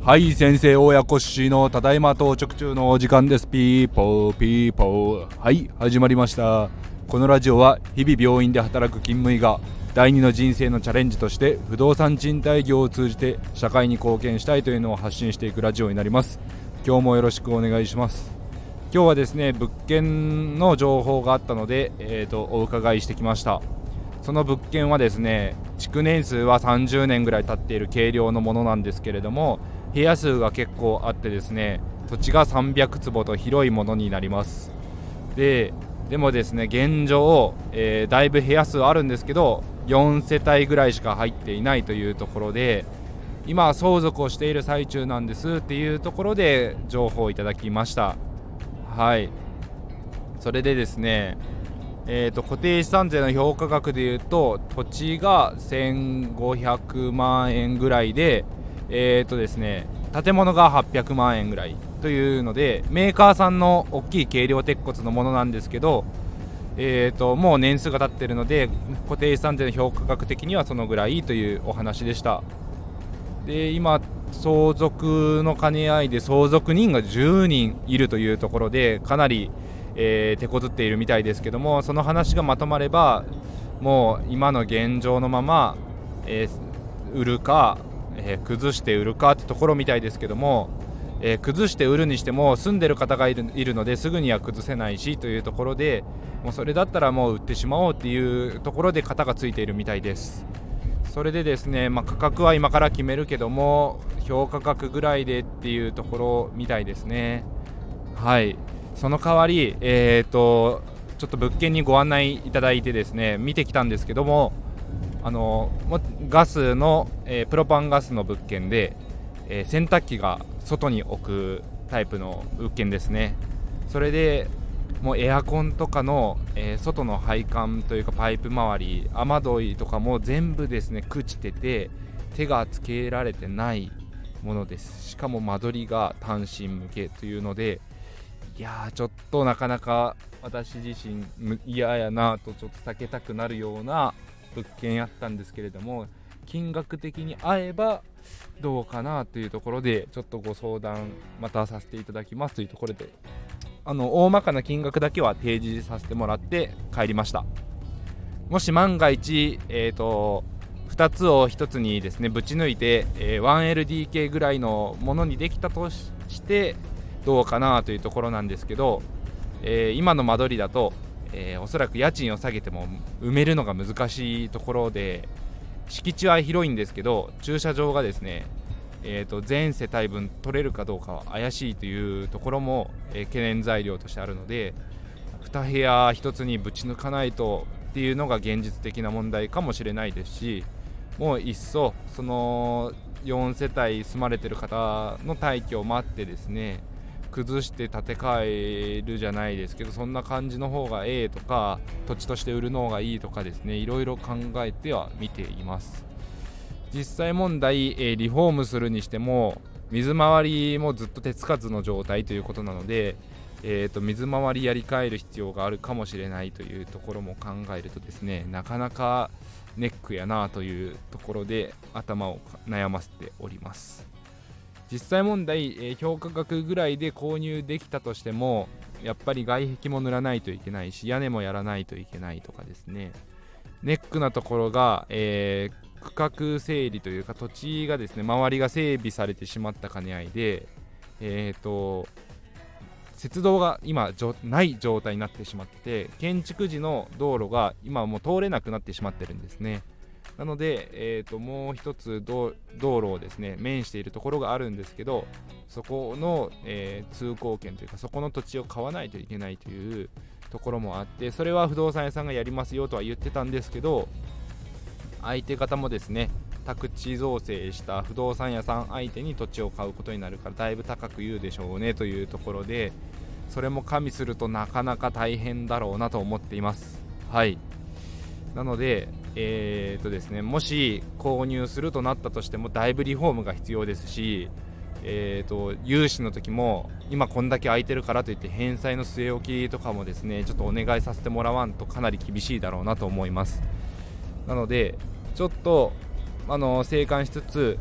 はい先生親子氏のただいま到着中のお時間です。ピーポーピーポーはい始まりました。このラジオは日々病院で働く勤務医が第二の人生のチャレンジとして不動産賃貸業を通じて社会に貢献したいというのを発信していくラジオになります。今日もよろしくお願いします。今日はですね物件の情報があったので、えーと、お伺いしてきました。その物件はですね築年数は30年ぐらい経っている軽量のものなんですけれども部屋数が結構あってですね土地が300坪と広いものになります。ででもですね現状、えー、だいぶ部屋数あるんですけど4世帯ぐらいしか入っていないというところで今相続をしている最中なんですっていうところで情報をいただきました。はい。それでですねえーと、固定資産税の評価額でいうと土地が1500万円ぐらいでえーとですね建物が800万円ぐらいというのでメーカーさんの大きい軽量鉄骨のものなんですけどえーと、もう年数が経っているので固定資産税の評価額的にはそのぐらいというお話でした。で今相続の兼ね合いで相続人が10人いるというところでかなり、えー、手こずっているみたいですけどもその話がまとまればもう今の現状のまま、えー、売るか、えー、崩して売るかってところみたいですけどもえ、崩して売るにしても住んでる方がいるいるのですぐには崩せないしというところでもうそれだったらもう売ってしまおうっていうところで型がついているみたいです。それでですね、まあ、価格は今から決めるけども評価額ぐらいでっていうところみたいですね。はい。その代わりえっ、とちょっと物件にご案内いただいてですね見てきたんですけどもあのガスの、えー、プロパンガスの物件で、えー、洗濯機が外に置くタイプの物件ですね。それでもうエアコンとかの、えー、外の配管というかパイプ周り雨どいとかも全部ですね朽ちてて手がつけられてないものです。しかも間取りが単身向けというのでいやーちょっとなかなか私自身嫌やなとちょっと避けたくなるような物件やったんですけれども金額的に合えばどうかなというところでちょっとご相談またさせていただきますというところであの大まかな金額だけは提示させてもらって帰りましたもし万が一、えーと、2つを1つにですねぶち抜いて、え、1LDK ぐらいのものにできたとしてどうかなというところなんですけど、えー、今の間取りだと、えー、おそらく家賃を下げても埋めるのが難しいところで敷地は広いんですけど駐車場がですね、えーと、全世帯分取れるかどうかは怪しいというところも、えー、懸念材料としてあるので2部屋1つにぶち抜かないとっていうのが現実的な問題かもしれないですしもういっそその4世帯住まれてる方の退去を待ってですね崩して建て替えるじゃないですけどそんな感じの方がええとか土地として売るの方がいいとかですね。いろいろ考えては見ています。実際問題、えー、リフォームするにしても水回りもずっと手つかずの状態ということなので、えーと、水回りやり替える必要があるかもしれないというところも考えるとですねなかなかネックやなというところで頭を悩ませております。実際問題、えー、評価額ぐらいで購入できたとしてもやっぱり外壁も塗らないといけないし屋根もやらないといけないとかですね。ネックなところが、えー、区画整理というか土地がですね周りが整備されてしまった兼ね合いでえっ、ー、と鉄道が今ない状態になってしまって建築時の道路が今もう通れなくなってしまってるんですね。なので、えーと、もう一つ道路をですね面しているところがあるんですけどそこの、えー、通行権というかそこの土地を買わないといけないというところもあってそれは不動産屋さんがやりますよとは言ってたんですけど相手方もですね宅地造成した不動産屋さん相手に土地を買うことになるからだいぶ高く言うでしょうねというところでそれも加味するとなかなか大変だろうなと思っています。はい。なのでえーとですね、もし購入するとなったとしてもだいぶリフォームが必要ですし、えーと、融資の時も今こんだけ空いてるからといって返済の据え置きとかもですねちょっとお願いさせてもらわんとかなり厳しいだろうなと思います。なのでちょっとあの静観しつつ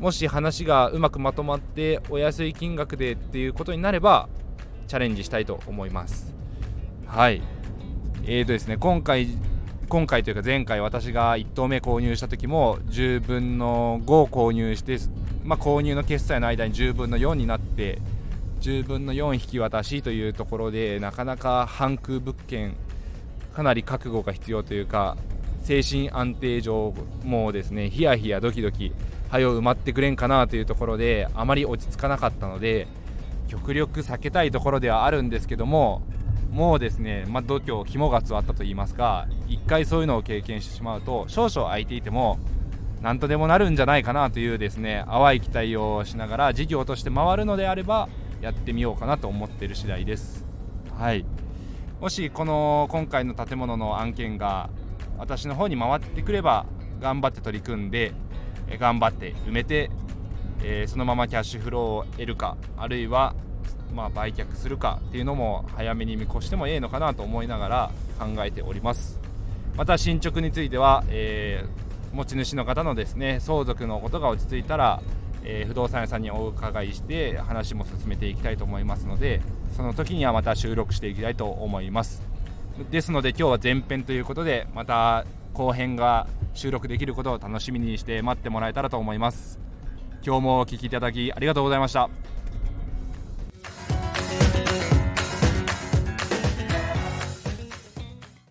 もし話がうまくまとまってお安い金額でっていうことになればチャレンジしたいと思います。はい。えーとですね今回今回というか前回私が1投目購入した時も10分の5を購入して、まあ、購入の決済の間に10分の4になって10分の4引き渡しというところでなかなか半空物件かなり覚悟が必要というか精神安定上もうですねヒヤヒヤドキドキはよ埋まってくれんかなというところであまり落ち着かなかったので極力避けたいところではあるんですけどももうですね、まあ、度胸肝が据わったと言いますか1回そういうのを経験してしまうと少々空いていても何とでもなるんじゃないかなというですね淡い期待をしながら事業として回るのであればやってみようかなと思っている次第です。はい。もしこの今回の建物の案件が私の方に回ってくれば頑張って取り組んで頑張って埋めて、えー、そのままキャッシュフローを得るかあるいはまあ、売却するかっていうのも早めに見越してもええのかなと思いながら考えております。また進捗については、えー、持ち主の方のですね相続のことが落ち着いたら、えー、不動産屋さんにお伺いして話も進めていきたいと思いますのでその時にはまた収録していきたいと思います。ですので今日は前編ということでまた後編が収録できることを楽しみにして待ってもらえたらと思います。今日もお聴きいただきありがとうございました。